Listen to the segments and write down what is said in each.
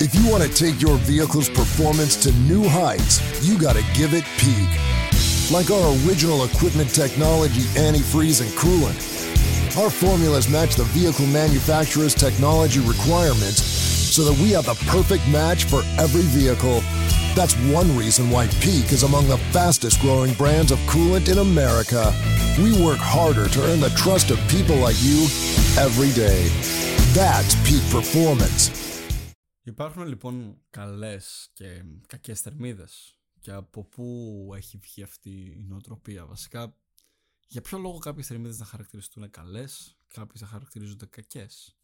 If you want to take your vehicle's performance to new heights, you got to give it peak. Like our original equipment technology, antifreeze, and coolant, our formulas match the vehicle manufacturer's technology requirements so that we have the perfect match for every vehicle. That's one reason why Peak is among the fastest growing brands of coolant in America. We work harder to earn the trust of people like you every day. That's Peak Performance. Υπάρχουν λοιπόν καλές και κακές θερμίδες. Και από πού έχει βγει αυτή η νοοτροπία; Βασικά για ποιο λόγο κάποιες θερμίδες να χαρακτηριστούν καλές κάποιες να χαρακτηρίζονται κακές;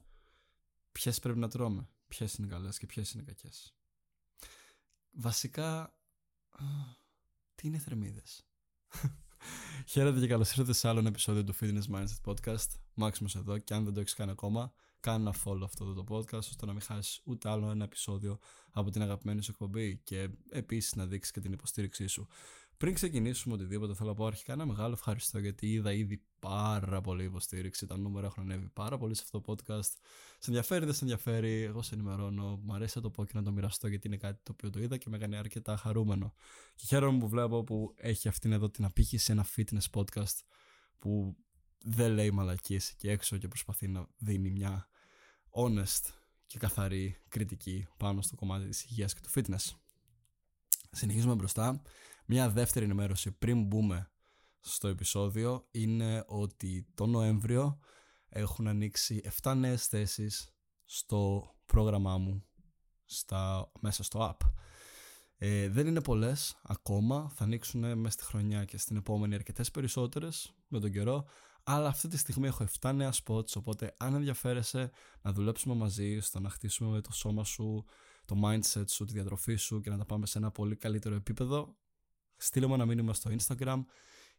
Ποιες πρέπει να τρώμε; Ποιες είναι καλές και ποιες είναι κακές; Βασικά τι είναι θερμίδες; Χαίρετε και καλώς ήρθατε σε άλλο ένα επεισόδιο του Fitness Mindset Podcast. Μάξιμος εδώ και αν δεν το έχεις κάνει ακόμα κάνε ένα follow αυτό εδώ το podcast ώστε να μην χάσεις ούτε άλλο ένα επεισόδιο από την αγαπημένη σου εκπομπή και επίσης να δείξεις και την υποστήριξή σου. Πριν ξεκινήσουμε οτιδήποτε θέλω να πω αρχικά ένα μεγάλο ευχαριστώ γιατί είδα ήδη πάρα πολύ υποστήριξη. Τα νούμερα έχουν ανέβει πάρα πολύ σε αυτό το podcast. Σε ενδιαφέρει, δεν σε ενδιαφέρει. Εγώ σε ενημερώνω. Μ' αρέσει να το πω και να το μοιραστώ γιατί είναι κάτι το οποίο το είδα και με έκανε αρκετά χαρούμενο. Και χαίρομαι που βλέπω που έχει αυτήν εδώ την απήχηση ένα fitness podcast που δεν λέει μαλακίες και έξω και προσπαθεί να δίνει μια honest και καθαρή κριτική πάνω στο κομμάτι της υγείας και του fitness. Συνεχίζουμε μπροστά. Μια δεύτερη ενημέρωση πριν μπούμε στο επεισόδιο είναι ότι το Νοέμβριο έχουν ανοίξει 7 νέες θέσεις στο πρόγραμμά μου στα, μέσα στο app. Ε, δεν είναι πολλές ακόμα, θα ανοίξουν μέσα στη χρονιά και στην επόμενη αρκετές περισσότερες με τον καιρό, αλλά αυτή τη στιγμή έχω 7 νέα spots, οπότε αν ενδιαφέρεσαι να δουλέψουμε μαζί στο να χτίσουμε με το σώμα σου, το mindset σου, τη διατροφή σου και να τα πάμε σε ένα πολύ καλύτερο επίπεδο, στείλε μου ένα μήνυμα στο Instagram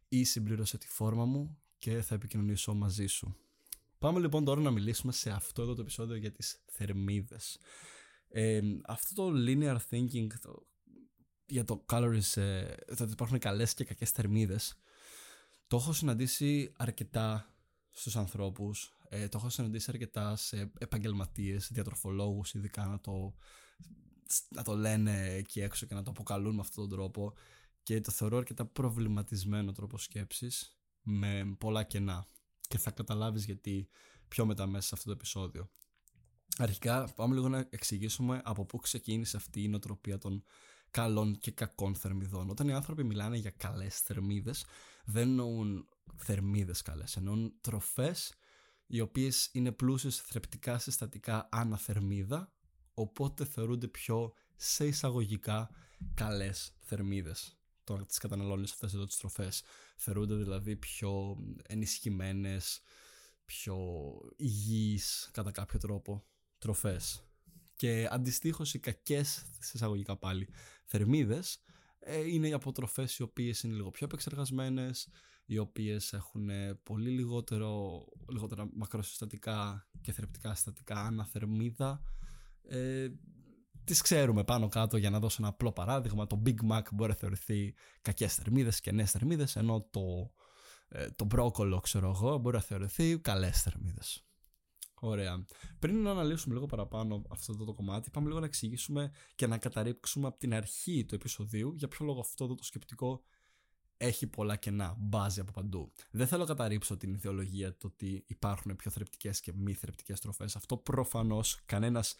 ή συμπλήρωσε τη φόρμα μου και θα επικοινωνήσω μαζί σου. Πάμε λοιπόν τώρα να μιλήσουμε σε αυτό εδώ το επεισόδιο για τις θερμίδες. Ε, αυτό το linear thinking το, για το calories, ε, ότι υπάρχουν καλές και κακές θερμίδες, το έχω συναντήσει αρκετά στους ανθρώπους, ε, το έχω συναντήσει αρκετά σε επαγγελματίες, διατροφολόγους ειδικά να το, να το λένε εκεί έξω και να το αποκαλούν με αυτόν τον τρόπο και το θεωρώ αρκετά προβληματισμένο τρόπο σκέψης με πολλά κενά και θα καταλάβεις γιατί πιο μετά μέσα σε αυτό το επεισόδιο. Αρχικά πάμε λίγο να εξηγήσουμε από πού ξεκίνησε αυτή η νοοτροπία των καλών και κακών θερμιδών. Όταν οι άνθρωποι μιλάνε για καλές θερμίδες, δεν εννοούν θερμίδες καλές, εννοούν τροφές οι οποίες είναι πλούσιες θρεπτικά συστατικά αναθερμίδα, οπότε θεωρούνται πιο σε εισαγωγικά καλές θερμίδες. Τώρα τις καταναλώνεις αυτές εδώ τις τροφές. Θεωρούνται δηλαδή πιο ενισχυμένες, πιο υγιείς κατά κάποιο τρόπο τροφές. Και αντιστοίχως οι κακές, σε εισαγωγικά πάλι, θερμίδες ε, είναι οι αποτροφές οι οποίες είναι λίγο πιο επεξεργασμένες, οι οποίες έχουν πολύ λιγότερο, λιγότερα μακροσυστατικά και θρεπτικά συστατικά αναθερμίδα. Ε, τις ξέρουμε πάνω κάτω για να δώσω ένα απλό παράδειγμα. Το Big Mac μπορεί να θεωρηθεί κακές θερμίδες και νέες θερμίδες, ενώ το, ε, το μπρόκολο, ξέρω εγώ, μπορεί να θεωρηθεί καλές θερμίδες. Ωραία. Πριν να αναλύσουμε λίγο παραπάνω αυτό το, το κομμάτι, πάμε λίγο να εξηγήσουμε και να καταρρίψουμε από την αρχή του επεισοδίου για ποιο λόγο αυτό το σκεπτικό έχει πολλά κενά, μπάζει από παντού. Δεν θέλω να καταρρύψω την ιδεολογία το ότι υπάρχουν πιο θρεπτικές και μη θρεπτικές τροφές. Αυτό προφανώς κανένας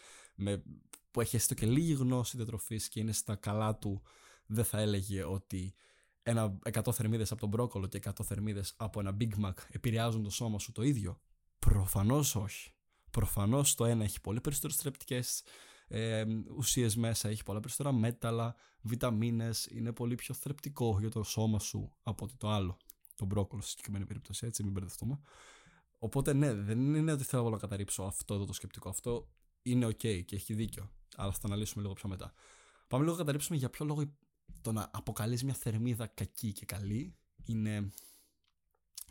που έχει έστω και λίγη γνώση διατροφής και είναι στα καλά του δεν θα έλεγε ότι ένα 100 θερμίδες από τον μπρόκολο και 100 θερμίδες από ένα Big Mac επηρεάζουν το σώμα σου το ίδιο. Προφανώς όχι. Προφανώς το ένα έχει πολύ περισσότερες θρεπτικές ε, ουσίες μέσα, έχει πολλά περισσότερα μέταλλα, βιταμίνες, είναι πολύ πιο θρεπτικό για το σώμα σου από ότι το άλλο. Το μπρόκολο στη συγκεκριμένη περίπτωση, έτσι, μην μπερδευτούμε. Οπότε ναι, δεν είναι ότι θέλω να καταρρύψω αυτό εδώ το σκεπτικό. Αυτό είναι ok και έχει δίκιο. Αλλά θα το αναλύσουμε λίγο πιο μετά. Πάμε λίγο να καταρρύψουμε για ποιο λόγο το να αποκαλείς μια θερμίδα κακή και καλή είναι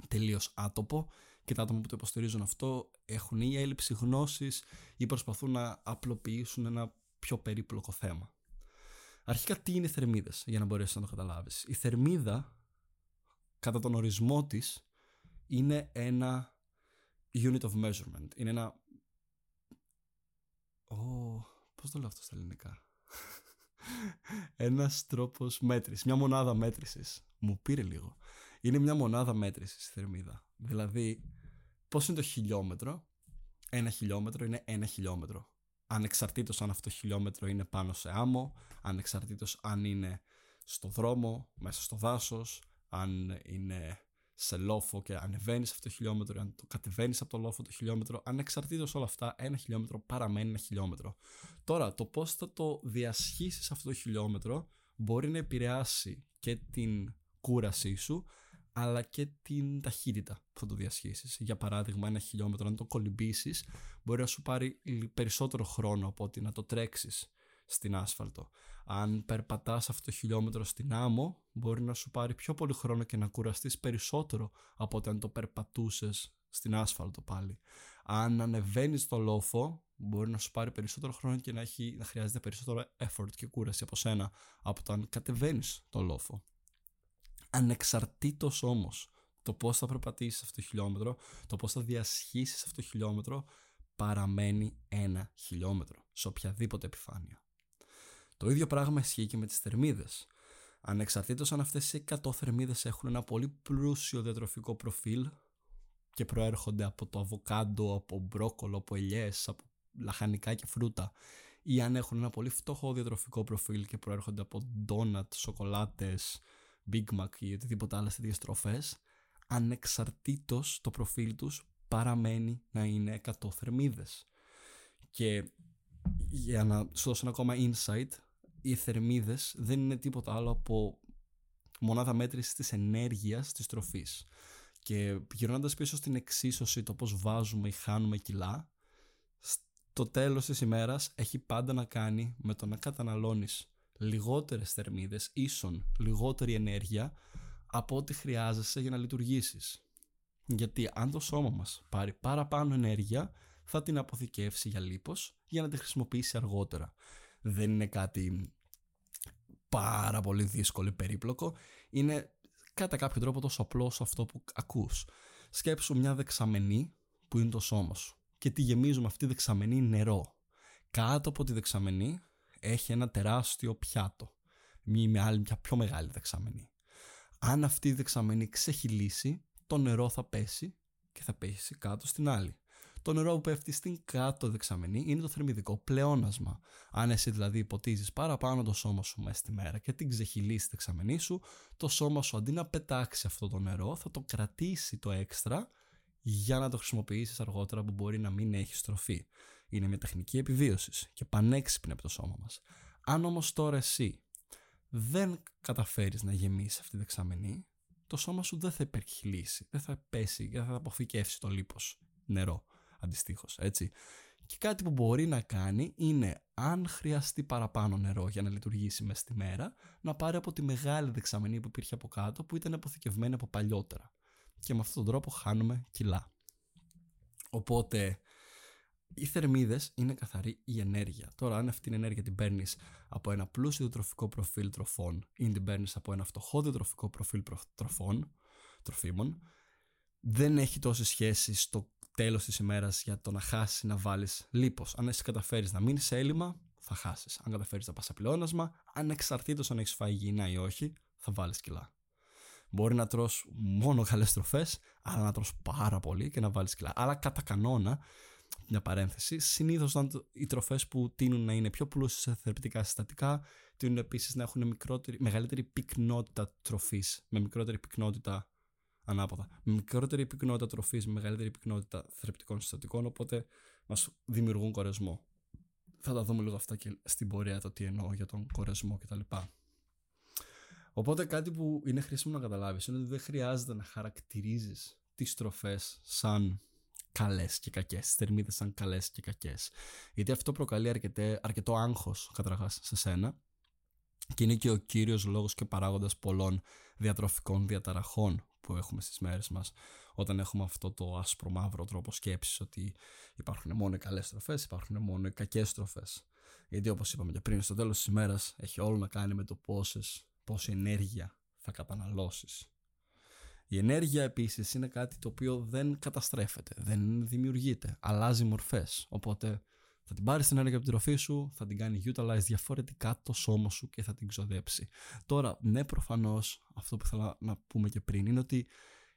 τελείως άτοπο και τα άτομα που το υποστηρίζουν αυτό έχουν ή έλλειψη γνώσης ή προσπαθούν να απλοποιήσουν ένα πιο περίπλοκο θέμα. Αρχικά τι είναι θερμίδες για να μπορέσεις να το καταλάβεις. Η θερμίδα κατά τον ορισμό της είναι ένα unit of measurement. Είναι ένα... Oh, πώς το λέω αυτό στα ελληνικά; Ένας τρόπος μέτρησης, μια μονάδα μέτρησης. Μου πήρε λίγο. Είναι μια μονάδα μέτρησης η θερμίδα. Δηλαδή, πώς είναι το χιλιόμετρο; Ένα χιλιόμετρο είναι ένα χιλιόμετρο. Ανεξαρτήτως αν αυτό το χιλιόμετρο είναι πάνω σε άμμο, ανεξαρτήτως αν είναι στο δρόμο, μέσα στο δάσος, αν είναι σε λόφο και ανεβαίνεις αυτό το χιλιόμετρο, αν το κατεβαίνεις από το λόφο το χιλιόμετρο, ανεξαρτήτως όλα αυτά, ένα χιλιόμετρο παραμένει ένα χιλιόμετρο. Τώρα, το πώς θα το διασχίσεις αυτό το χιλιόμετρο μπορεί να επηρεάσει και την κούρασή σου, αλλά και την ταχύτητα που θα το διασχίσεις. Για παράδειγμα, ένα χιλιόμετρο, αν το κολυμπήσεις, μπορεί να σου πάρει περισσότερο χρόνο από ότι να το τρέξεις στην άσφαλτο. Αν περπατάς αυτό το χιλιόμετρο στην άμμο, μπορεί να σου πάρει πιο πολύ χρόνο και να κουραστείς περισσότερο από όταν το περπατούσες στην άσφαλτο πάλι. Αν ανεβαίνεις το λόφο, μπορεί να σου πάρει περισσότερο χρόνο και να, έχει, να χρειάζεται περισσότερο effort και κούραση από σένα από όταν κατεβαίνεις το λόφο. Ανεξαρτήτως όμως το πώς θα περπατήσεις αυτό το χιλιόμετρο, το πώς θα διασχίσεις αυτό το χιλιόμετρο, παραμένει ένα χιλιόμετρο σε οποιαδήποτε επιφάνεια. Το ίδιο πράγμα ισχύει και με τις θερμίδες. Ανεξαρτήτως αν αυτές οι 100 θερμίδες έχουν ένα πολύ πλούσιο διατροφικό προφίλ και προέρχονται από το αβοκάντο, από μπρόκολο, από ελιές, από λαχανικά και φρούτα ή αν έχουν ένα πολύ φτωχό διατροφικό προφίλ και προέρχονται από ντόνατ, σοκολάτες, Big Mac ή οτιδήποτε άλλες τέτοιες τροφές, ανεξαρτήτως το προφίλ τους παραμένει να είναι 100 θερμίδες. Και για να σου δώσω ένα ακόμα insight, οι θερμίδες δεν είναι τίποτα άλλο από μονάδα μέτρησης της ενέργειας της τροφής. Και γυρνώντας πίσω στην εξίσωση το πώς βάζουμε ή χάνουμε κιλά, στο τέλος της ημέρας έχει πάντα να κάνει με το να καταναλώνεις λιγότερες θερμίδες, ίσον λιγότερη ενέργεια από ό,τι χρειάζεσαι για να λειτουργήσεις. Γιατί αν το σώμα μας πάρει παραπάνω ενέργεια, θα την αποθηκεύσει για λίπος για να τη χρησιμοποιήσει αργότερα. Δεν είναι κάτι πάρα πολύ δύσκολο ή περίπλοκο. Είναι κατά κάποιο τρόπο τόσο απλό αυτό που ακούς. Σκέψου μια δεξαμενή που είναι το σώμα σου και τη γεμίζουμε αυτή τη δεξαμενή νερό. Κάτω από τη δεξαμενή έχει ένα τεράστιο πιάτο. Μια, άλλη, μια πιο μεγάλη δεξαμενή. Αν αυτή η δεξαμενή ξεχυλήσει, το νερό θα πέσει και θα πέσει κάτω στην άλλη. Το νερό που πέφτει στην κάτω δεξαμενή είναι το θερμιδικό πλεόνασμα. Αν εσύ δηλαδή ποτίζει παραπάνω το σώμα σου μέσα στη μέρα και την ξεχυλίσεις τη δεξαμενή σου, το σώμα σου αντί να πετάξει αυτό το νερό θα το κρατήσει το έξτρα για να το χρησιμοποιήσεις αργότερα που μπορεί να μην έχει στροφή. Είναι μια τεχνική επιβίωσης και πανέξυπνη από το σώμα μας. Αν όμως τώρα εσύ δεν καταφέρεις να γεμίσεις αυτή τη δεξαμενή, το σώμα σου δεν θα υπερχειλήσει, δεν θα πέσει, δεν θα αποθηκεύσει το λίπος νερό αντιστοίχως, έτσι. Και κάτι που μπορεί να κάνει είναι αν χρειαστεί παραπάνω νερό για να λειτουργήσει μέσα στη μέρα, να πάρει από τη μεγάλη δεξαμενή που υπήρχε από κάτω που ήταν αποθηκευμένη από παλιότερα. Και με αυτόν τον τρόπο χάνουμε κιλά. Οπότε οι θερμίδες είναι καθαρή η ενέργεια. Τώρα αν αυτή την ενέργεια την παίρνεις από ένα πλούσιο διατροφικό προφίλ τροφών ή την παίρνεις από ένα φτωχό διατροφικό προφίλ τροφών, τροφίμων, δεν έχει τόση σχέση στο τέλος της ημέρας για το να χάσει να βάλεις λίπος. Αν εσύ καταφέρεις να μείνεις σε έλλειμμα, θα χάσεις. Αν καταφέρεις να πας σε πλεόνασμα, ανεξαρτήτως αν έχεις φάει υγιεινά ή όχι, θα βάλεις κιλά. Μπορεί να τρως μόνο καλές τροφές, αλλά να τρως πάρα πολύ και να βάλεις κιλά. Αλλά κατά κανόνα, μια παρένθεση, συνήθως οι τροφές που τείνουν να είναι πιο πλούσιες σε θεραπευτικά συστατικά, τείνουν επίσης να έχουν μεγαλύτερη πυκνότητα τροφής, με μικρότερη πυκνότητα ανάποδα. Με μικρότερη πυκνότητα τροφής, με μεγαλύτερη πυκνότητα θρεπτικών συστατικών, οπότε μας δημιουργούν κορεσμό. Θα τα δούμε λίγο αυτά και στην πορεία το τι εννοώ για τον κορεσμό κτλ. Οπότε κάτι που είναι χρήσιμο να καταλάβεις είναι ότι δεν χρειάζεται να χαρακτηρίζεις τις τροφές σαν καλές και κακές, τι θερμίδες σαν καλές και κακές. Γιατί αυτό προκαλεί αρκετέ, αρκετό άγχος καταρχάς σε σένα και είναι και ο κύριος λόγος και παράγοντας πολλών διατροφικών διαταραχών που έχουμε στις μέρες μας όταν έχουμε αυτό το άσπρο μαύρο τρόπο σκέψης ότι υπάρχουν μόνο οι καλές τροφές, υπάρχουν μόνο οι κακές τροφές. Γιατί όπως είπαμε και πριν, στο τέλος της ημέρας έχει όλο να κάνει με το πόσες, πόση ενέργεια θα καταναλώσεις. Η ενέργεια επίσης είναι κάτι το οποίο δεν καταστρέφεται, δεν δημιουργείται, αλλάζει μορφές. Οπότε Θα την πάρεις την ενέργεια από την τροφή σου, θα την κάνει utilize διαφορετικά το σώμα σου και θα την ξοδέψει. Τώρα, ναι, προφανώς, αυτό που ήθελα να πούμε και πριν είναι ότι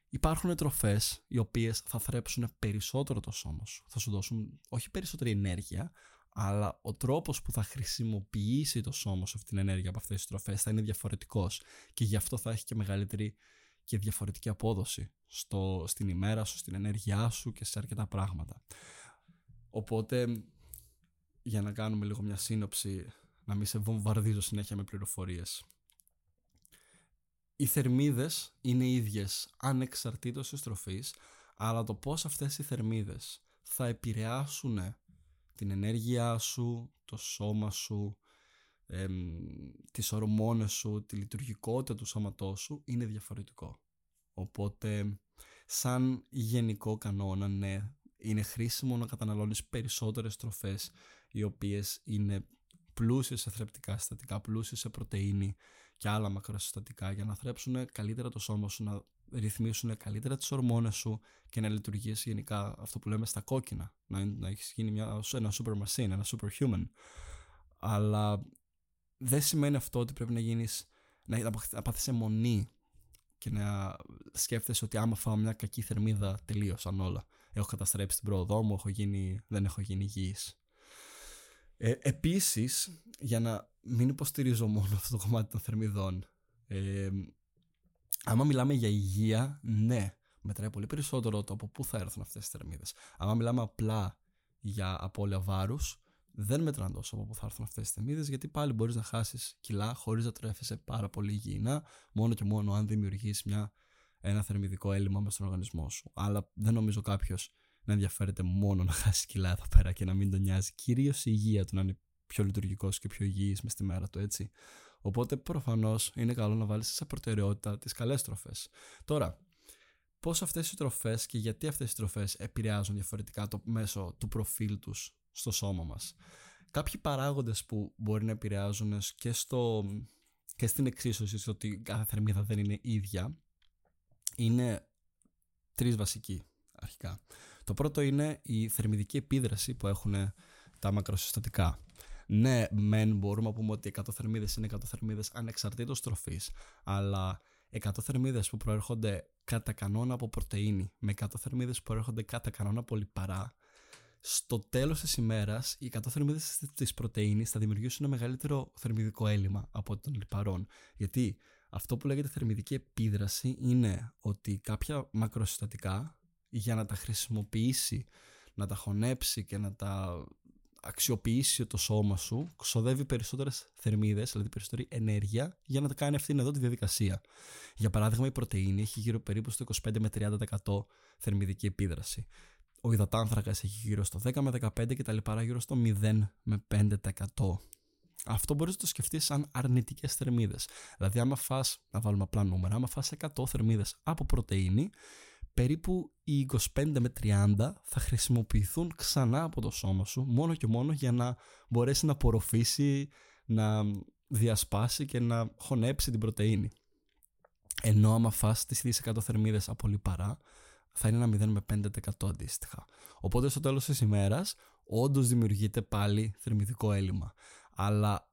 υπάρχουν τροφές οι οποίες θα θρέψουν περισσότερο το σώμα σου. Θα σου δώσουν όχι περισσότερη ενέργεια, αλλά ο τρόπος που θα χρησιμοποιήσει το σώμα σου αυτή την ενέργεια από αυτές τις τροφές θα είναι διαφορετικός και γι' αυτό θα έχει και μεγαλύτερη και διαφορετική απόδοση στο, στην ημέρα σου, στην ενέργειά σου και σε αρκετά πράγματα. Οπότε, για να κάνουμε λίγο μια σύνοψη, να μην σε βομβαρδίζω συνέχεια με πληροφορίες. Οι θερμίδες είναι ίδιες ανεξαρτήτως της τροφής, αλλά το πώς αυτές οι θερμίδες θα επηρεάσουν την ενέργειά σου, το σώμα σου, εμ, τις ορμόνες σου, τη λειτουργικότητα του σώματός σου είναι διαφορετικό. Οπότε, σαν γενικό κανόνα, ναι, είναι χρήσιμο να καταναλώνεις περισσότερες τροφές οι οποίες είναι πλούσιες σε θρεπτικά συστατικά, πλούσιες σε πρωτεΐνη και άλλα μακροσυστατικά για να θρέψουν καλύτερα το σώμα σου, να ρυθμίσουν καλύτερα τις ορμόνες σου και να λειτουργήσει γενικά αυτό που λέμε στα κόκκινα, να, να έχεις γίνει μια, ένα super machine, ένα super human. Αλλά δεν σημαίνει αυτό ότι πρέπει να γίνεις, να, να πάθεις αιμονή και να σκέφτεσαι ότι άμα φάω μια κακή θερμίδα τελείωσαν όλα. Έχω καταστρέψει την πρόοδό μου, έχω γίνει, δεν έχω γίνει υγιής. Ε, επίσης, για να μην υποστηρίζω μόνο αυτό το κομμάτι των θερμιδών, ε, άμα μιλάμε για υγεία, ναι, μετράει πολύ περισσότερο το από πού θα έρθουν αυτές τις θερμίδες. Άμα μιλάμε απλά για απώλεια βάρους, δεν μετράνε τόσο από πού θα έρθουν αυτές τις θερμίδες, γιατί πάλι μπορείς να χάσεις κιλά χωρίς να τρέφεσαι πάρα πολύ υγιεινά, μόνο και μόνο αν δημιουργείς μια, ένα θερμιδικό έλλειμμα μέσα στον οργανισμό σου. Αλλά δεν νομίζω κάποιος να ενδιαφέρεται μόνο να χάσει κιλά εδώ πέρα και να μην τον νοιάζει. Κυρίως η υγεία του να είναι πιο λειτουργικός και πιο υγιής μες στη μέρα του, έτσι. Οπότε προφανώς είναι καλό να βάλεις σε προτεραιότητα τις καλές τροφές. Τώρα, πώς αυτές οι τροφές και γιατί αυτές οι τροφές επηρεάζουν διαφορετικά το μέσο του προφίλ τους στο σώμα μας. Κάποιοι παράγοντες που μπορεί να επηρεάζουν και, στο, και στην εξίσωση στο ότι κάθε θερμίδα δεν είναι ίδια είναι τρεις βασικοί αρχικά. Το πρώτο είναι η θερμιδική επίδραση που έχουν τα μακροσυστατικά. Ναι, μεν μπορούμε να πούμε ότι 100 θερμίδες είναι 100 θερμίδες ανεξαρτήτως τροφής, αλλά 100 θερμίδες που προέρχονται κατά κανόνα από πρωτεΐνη με 100 θερμίδες που προέρχονται κατά κανόνα από λιπαρά, στο τέλος της ημέρας οι 100 θερμίδες της πρωτεΐνης θα δημιουργήσουν ένα μεγαλύτερο θερμιδικό έλλειμμα από των λιπαρών. Γιατί αυτό που λέγεται θερμιδική επίδραση είναι ότι κάποια μακροσυστατικά για να τα χρησιμοποιήσει, να τα χωνέψει και να τα αξιοποιήσει το σώμα σου, ξοδεύει περισσότερες θερμίδες, δηλαδή περισσότερη ενέργεια για να τα κάνει αυτήν εδώ τη διαδικασία. Για παράδειγμα η πρωτεΐνη έχει γύρω περίπου στο 25 με 30% θερμιδική επίδραση. Ο υδατάνθρακας έχει γύρω στο 10 με 15 και τα λιπαρά γύρω στο 0 με 5%. Αυτό μπορείς να το σκεφτείς σαν αρνητικές θερμίδες. Δηλαδή, άμα φας, να βάλουμε απλά νούμερα, άμα φας 100 θερμίδες από πρωτενη, περίπου οι 25 με 30 θα χρησιμοποιηθούν ξανά από το σώμα σου μόνο και μόνο για να μπορέσει να απορροφήσει, να διασπάσει και να χωνέψει την πρωτεΐνη. Ενώ άμα φας τις ίδιες 100 θερμίδες από λιπαρά θα είναι ένα 0 με 5% αντίστοιχα. Οπότε στο τέλος της ημέρας όντως δημιουργείται πάλι θερμιδικό έλλειμμα. Αλλά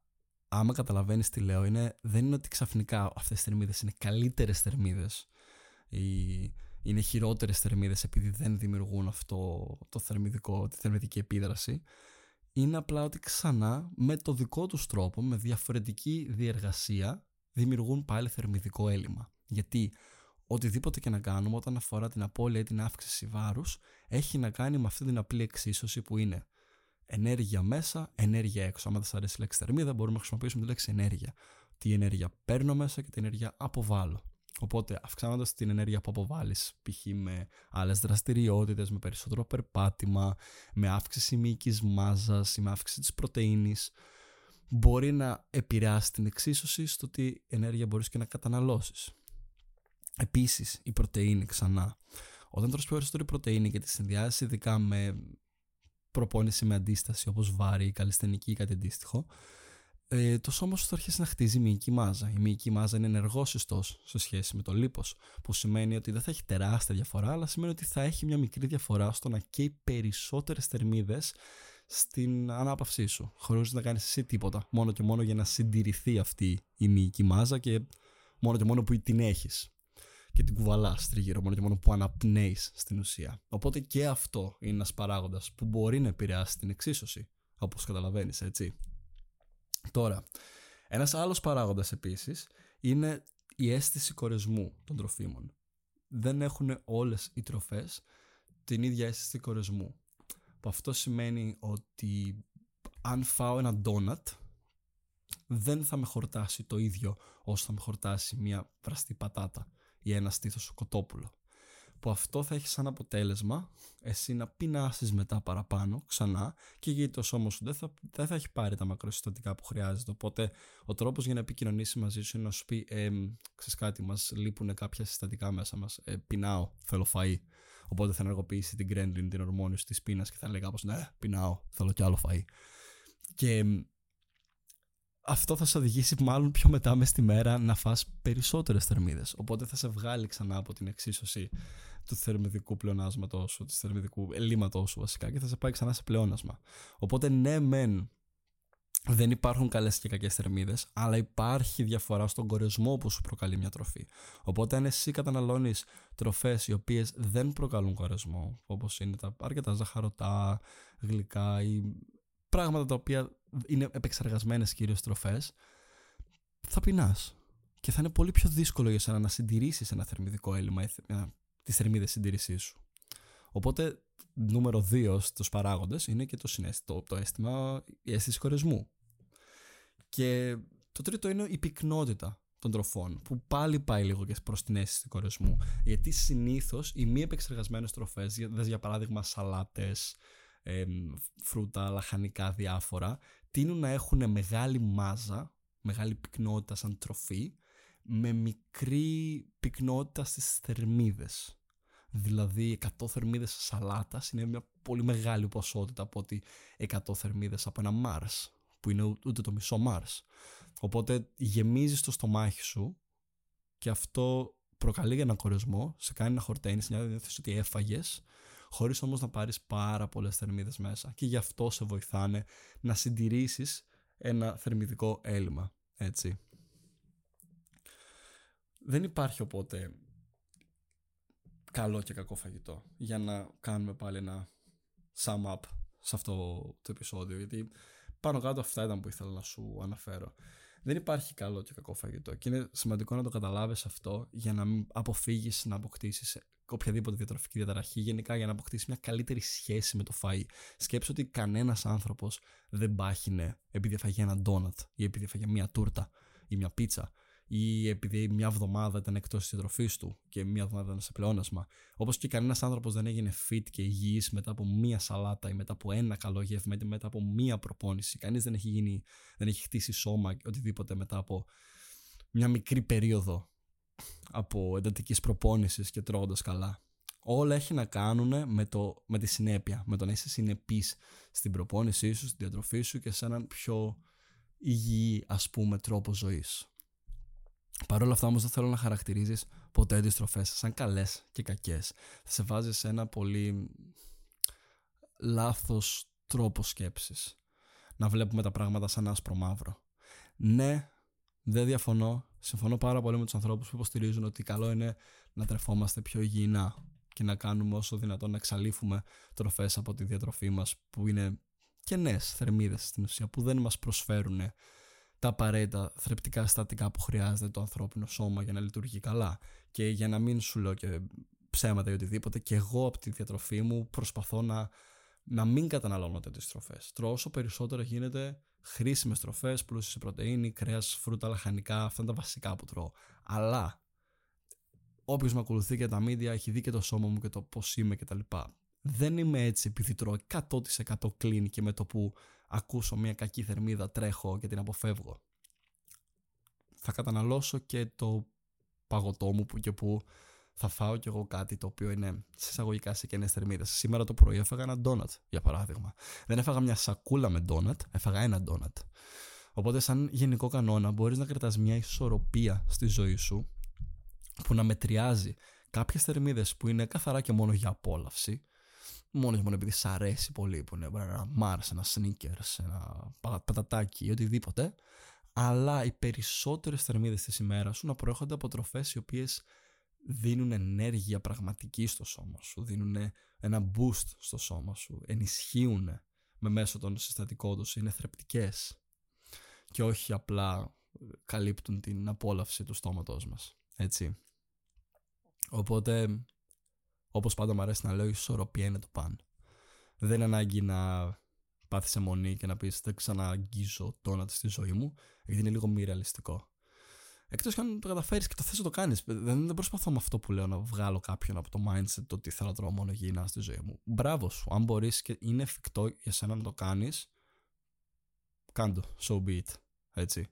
άμα καταλαβαίνεις τι λέω είναι, δεν είναι ότι ξαφνικά αυτές οι θερμίδες είναι καλύτερες θερμίδες είναι χειρότερες θερμίδες επειδή δεν δημιουργούν αυτό το θερμιδικό, τη θερμιδική επίδραση. Είναι απλά ότι ξανά με το δικό τους τρόπο, με διαφορετική διεργασία, δημιουργούν πάλι θερμιδικό έλλειμμα. Γιατί οτιδήποτε και να κάνουμε όταν αφορά την απώλεια ή την αύξηση βάρους, έχει να κάνει με αυτή την απλή εξίσωση που είναι ενέργεια μέσα, ενέργεια έξω. Αν δεν σας αρέσει η λέξη θερμίδα, μπορούμε να χρησιμοποιήσουμε τη λέξη ενέργεια. Τι ενέργεια παίρνω μέσα και τι ενέργεια αποβάλλω. Οπότε, αυξάνοντας την ενέργεια που αποβάλλεις, π.χ. με άλλες δραστηριότητες, με περισσότερο περπάτημα, με αύξηση μυϊκή μάζας ή με αύξηση της πρωτενη, μπορεί να επηρεάσει την εξίσωση στο τι ενέργεια μπορείς και να καταναλώσεις. Επίσης, η πρωτενη ξανά. Όταν τρως περισσότερη πρωτενη και τη συνδυάζεις ειδικά με προπόνηση με αντίσταση όπως βάρη ή καλλιστενική ή κάτι αντίστοιχο, ε, το σώμα σου θα αρχίσει να χτίζει μυϊκή μάζα. Η μυϊκή μάζα είναι ενεργός ιστός σε σχέση με το λίπος, που σημαίνει ότι δεν θα έχει τεράστια διαφορά, αλλά σημαίνει ότι θα έχει μια μικρή διαφορά στο να καίει περισσότερες θερμίδες στην ανάπαυσή σου, χωρίς να κάνεις εσύ τίποτα, μόνο και μόνο για να συντηρηθεί αυτή η μυϊκή μάζα και μόνο και μόνο που την έχεις και την κουβαλά τριγύρω, μόνο και μόνο που αναπνέεις στην ουσία. Οπότε και αυτό είναι ένας παράγοντας που μπορεί να επηρεάσει την εξίσωση, όπως καταλαβαίνεις, έτσι. Τώρα, ένας άλλος παράγοντας επίσης είναι η αίσθηση κορεσμού των τροφίμων. Δεν έχουν όλες οι τροφές την ίδια αίσθηση κορεσμού. Που αυτό σημαίνει ότι αν φάω ένα ντόνατ, δεν θα με χορτάσει το ίδιο όσο θα με χορτάσει μια βραστή πατάτα ή ένα στήθος κοτόπουλο. Που αυτό θα έχει σαν αποτέλεσμα εσύ να πεινάσεις μετά παραπάνω ξανά και γιατί το σώμα σου δεν θα, δεν θα έχει πάρει τα μακροσυστατικά που χρειάζεται. Οπότε ο τρόπος για να επικοινωνήσεις μαζί σου είναι να σου πει ε, ξέρεις κάτι, μας λείπουν κάποια συστατικά μέσα μας, ε, πεινάω, θέλω φαΐ. Οπότε θα ενεργοποιήσει την γκρέντλιν, την ορμόνη της πείνας και θα λέει κάπως Ναι, πεινάω, θέλω κι άλλο φαΐ. Και αυτό θα σε οδηγήσει μάλλον πιο μετά μες στη μέρα να φας περισσότερες θερμίδες. Οπότε θα σε βγάλει ξανά από την εξίσωση του θερμιδικού πλεονάσματός σου, του θερμιδικού ελλείμματός σου βασικά και θα σε πάει ξανά σε πλεόνασμα. Οπότε ναι μεν δεν υπάρχουν καλές και κακές θερμίδες, αλλά υπάρχει διαφορά στον κορεσμό που σου προκαλεί μια τροφή. Οπότε αν εσύ καταναλώνεις τροφές οι οποίες δεν προκαλούν κορεσμό, όπως είναι τα αρκετά ζαχαρωτά, γλυκά ή πράγματα τα οποία είναι επεξεργασμένες κυρίως τροφές, θα πεινάς. Και θα είναι πολύ πιο δύσκολο για σένα να συντηρήσεις ένα θερμιδικό έλλειμμα ή τις θερμίδες συντήρησή σου. Οπότε, νούμερο δύο στους παράγοντες είναι και το συνέστημα, το, αίσθημα, η αίσθηση κορεσμού. Και το τρίτο είναι η πυκνότητα των τροφών, που πάλι πάει λίγο και προς την αίσθηση του κορεσμού. Γιατί συνήθως οι μη επεξεργασμένες τροφές, για παράδειγμα σαλάτες, φρούτα, λαχανικά διάφορα, τείνουν να έχουν μεγάλη μάζα, μεγάλη πυκνότητα σαν τροφή, με μικρή πυκνότητα στις θερμίδες. Δηλαδή 100 θερμίδες σαλάτας είναι μια πολύ μεγάλη ποσότητα από ότι 100 θερμίδες από ένα Mars, που είναι ούτε το μισό Mars. Οπότε γεμίζεις το στομάχι σου και αυτό προκαλεί ένα κορεσμό, σε κάνει να χορταίνεις, μια ότι έφαγες χωρίς όμως να πάρεις πάρα πολλές θερμίδες μέσα. Και γι' αυτό σε βοηθάνε να συντηρήσεις ένα θερμιδικό έλλειμμα. Έτσι. Δεν υπάρχει οπότε καλό και κακό φαγητό για να κάνουμε πάλι ένα sum up σε αυτό το επεισόδιο γιατί πάνω κάτω αυτά ήταν που ήθελα να σου αναφέρω. Δεν υπάρχει καλό και κακό φαγητό και είναι σημαντικό να το καταλάβεις αυτό για να μην αποφύγεις να αποκτήσεις οποιαδήποτε διατροφική διαταραχή, γενικά για να αποκτήσει μια καλύτερη σχέση με το φαΐ. Σκέψω ότι κανένας άνθρωπος δεν πάχινε επειδή έφαγε ένα ντόνατ ή επειδή έφαγε μια τούρτα ή μια πίτσα ή επειδή μια εβδομάδα ήταν εκτός της διατροφής του και μια εβδομάδα ήταν σε πλεόνασμα. Όπως και κανένας άνθρωπος δεν έγινε fit και υγιής μετά από μία σαλάτα ή μετά από ένα καλό γεύμα ή μετά από μία προπόνηση. Κανείς δεν έχει γίνει, δεν έχει χτίσει σώμα οτιδήποτε μετά από μια μικρή περίοδο από εντατικής προπόνησης και τρώγοντα καλά. Όλα έχει να κάνουν με, το, με τη συνέπεια, με το να είσαι συνεπής στην προπόνησή σου, στην διατροφή σου και σε έναν πιο υγιή ας πούμε τρόπο ζωής. Παρ' όλα αυτά όμως δεν θέλω να χαρακτηρίζεις ποτέ τις τροφές σαν καλές και κακές. Θα σε βάζει σε ένα πολύ λάθος τρόπο σκέψης. Να βλέπουμε τα πράγματα σαν άσπρο μαύρο. Ναι, δεν διαφωνώ. Συμφωνώ πάρα πολύ με τους ανθρώπους που υποστηρίζουν ότι καλό είναι να τρεφόμαστε πιο υγιεινά και να κάνουμε όσο δυνατόν να εξαλείφουμε τροφές από τη διατροφή μας που είναι κενές θερμίδες στην ουσία, που δεν μας προσφέρουν τα απαραίτητα θρεπτικά συστατικά που χρειάζεται το ανθρώπινο σώμα για να λειτουργεί καλά. Και για να μην σου λέω και ψέματα ή οτιδήποτε, και εγώ από τη διατροφή μου προσπαθώ να, να μην καταναλώνω τέτοιες τροφές. Τρώω όσο περισσότερο γίνεται χρήσιμες τροφές, πλούσιες σε πρωτενη, κρέας, φρούτα, λαχανικά. Αυτά είναι τα βασικά που τρώω. Αλλά όποιος με ακολουθεί και τα media έχει δει και το σώμα μου και το πώς είμαι κτλ. Δεν είμαι έτσι επειδή τρώω 100% clean και με το που ακούσω μια κακή θερμίδα τρέχω και την αποφεύγω. Θα καταναλώσω και το παγωτό μου που και που θα φάω κι εγώ κάτι το οποίο είναι σε εισαγωγικά σε κενές θερμίδες. Σήμερα το πρωί έφαγα ένα ντόνατ, για παράδειγμα. Δεν έφαγα μια σακούλα με ντόνατ, έφαγα ένα ντόνατ. Οπότε, σαν γενικό κανόνα, μπορείς να κρατάς μια ισορροπία στη ζωή σου που να μετριάζει κάποιες θερμίδες που είναι καθαρά και μόνο για απόλαυση μόνο και μόνο επειδή σ' αρέσει πολύ που είναι ένα Mars, ένα Snickers, ένα πατατάκι, οτιδήποτε αλλά οι περισσότερες θερμίδες της ημέρας σου να προέρχονται από τροφές οι οποίες δίνουν ενέργεια πραγματική στο σώμα σου, δίνουν ένα boost στο σώμα σου, ενισχύουν με μέσω των συστατικών τους, είναι θρεπτικές και όχι απλά καλύπτουν την απόλαυση του στόματός μας, έτσι. Οπότε, όπως πάντα μου αρέσει να λέω, η ισορροπία είναι το παν. Δεν είναι ανάγκη να πάθεις αιμονή και να πεις δεν ξαναγγίζω τόνατα στη ζωή μου, γιατί είναι λίγο μη ρεαλιστικό. Εκτός και αν το καταφέρεις και το θες να το κάνεις. Δεν, δεν προσπαθώ με αυτό που λέω να βγάλω κάποιον από το mindset το ότι θέλω να τρώω μόνο υγιεινά στη ζωή μου. Μπράβο σου. Αν μπορείς και είναι εφικτό για σένα να το κάνεις, κάντο. So be it. Έτσι.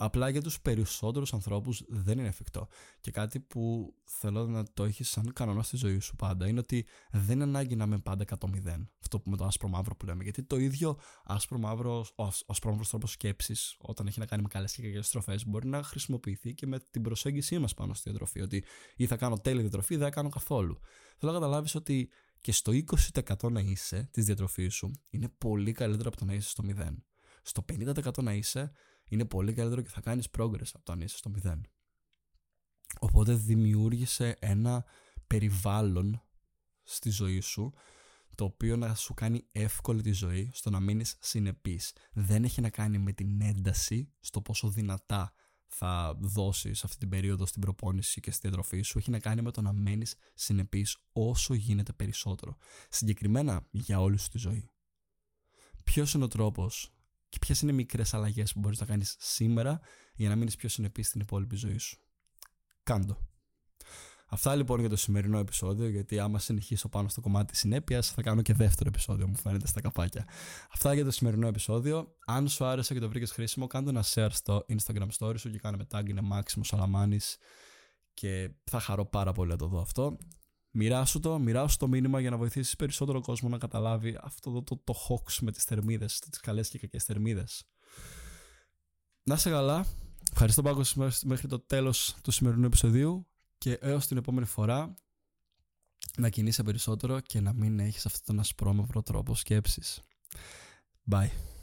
Απλά για τους περισσότερους ανθρώπους δεν είναι εφικτό. Και κάτι που θέλω να το έχεις σαν κανόνα στη ζωή σου πάντα είναι ότι δεν είναι ανάγκη να είμαι πάντα 100-0. Αυτό που με το άσπρο μαύρο που λέμε. Γιατί το ίδιο άσπρο μαύρο, ο άσπρο μαύρος τρόπος σκέψης, όταν έχει να κάνει με καλές και κακές στροφές, μπορεί να χρησιμοποιηθεί και με την προσέγγιση μας πάνω στη διατροφή. Ότι ή θα κάνω τέλεια διατροφή ή δεν θα κάνω καθόλου. Θέλω να καταλάβεις ότι και στο 20% να είσαι της διατροφής σου είναι πολύ καλύτερο από το να είσαι στο 0. Στο 50% να είσαι είναι πολύ καλύτερο και θα κάνεις progress από το αν είσαι στο 0. Οπότε δημιούργησε ένα περιβάλλον στη ζωή σου το οποίο να σου κάνει εύκολη τη ζωή στο να μείνεις συνεπής. Δεν έχει να κάνει με την ένταση στο πόσο δυνατά θα δώσεις αυτή την περίοδο στην προπόνηση και στη διατροφή σου. Έχει να κάνει με το να μένεις συνεπής όσο γίνεται περισσότερο. Συγκεκριμένα για όλη σου τη ζωή. Ποιος είναι ο τρόπος και ποιες είναι οι μικρές αλλαγές που μπορείς να κάνεις σήμερα για να μείνεις πιο συνεπής στην υπόλοιπη ζωή σου; Κάντο. Αυτά λοιπόν για το σημερινό επεισόδιο, γιατί άμα συνεχίσω πάνω στο κομμάτι της συνέπειας, θα κάνω και δεύτερο επεισόδιο, μου φαίνεται στα καπάκια. Αυτά για το σημερινό επεισόδιο. Αν σου άρεσε και το βρήκες χρήσιμο, κάνε ένα share στο Instagram story σου και κάνε με tag είναι Μάξιμο Σαλαμάνης και θα χαρώ πάρα πολύ να το δω αυτό. Μοιράσου το, μοιράσου το μήνυμα για να βοηθήσεις περισσότερο κόσμο να καταλάβει αυτό το, το, το hoax με τις θερμίδες, τις καλές και κακές θερμίδες. Να είσαι καλά. Ευχαριστώ πάρα μέχρι το τέλος του σημερινού επεισοδίου και έως την επόμενη φορά να κινείσαι περισσότερο και να μην έχεις αυτόν τον ασπρόμαυρο τρόπο σκέψης. Bye.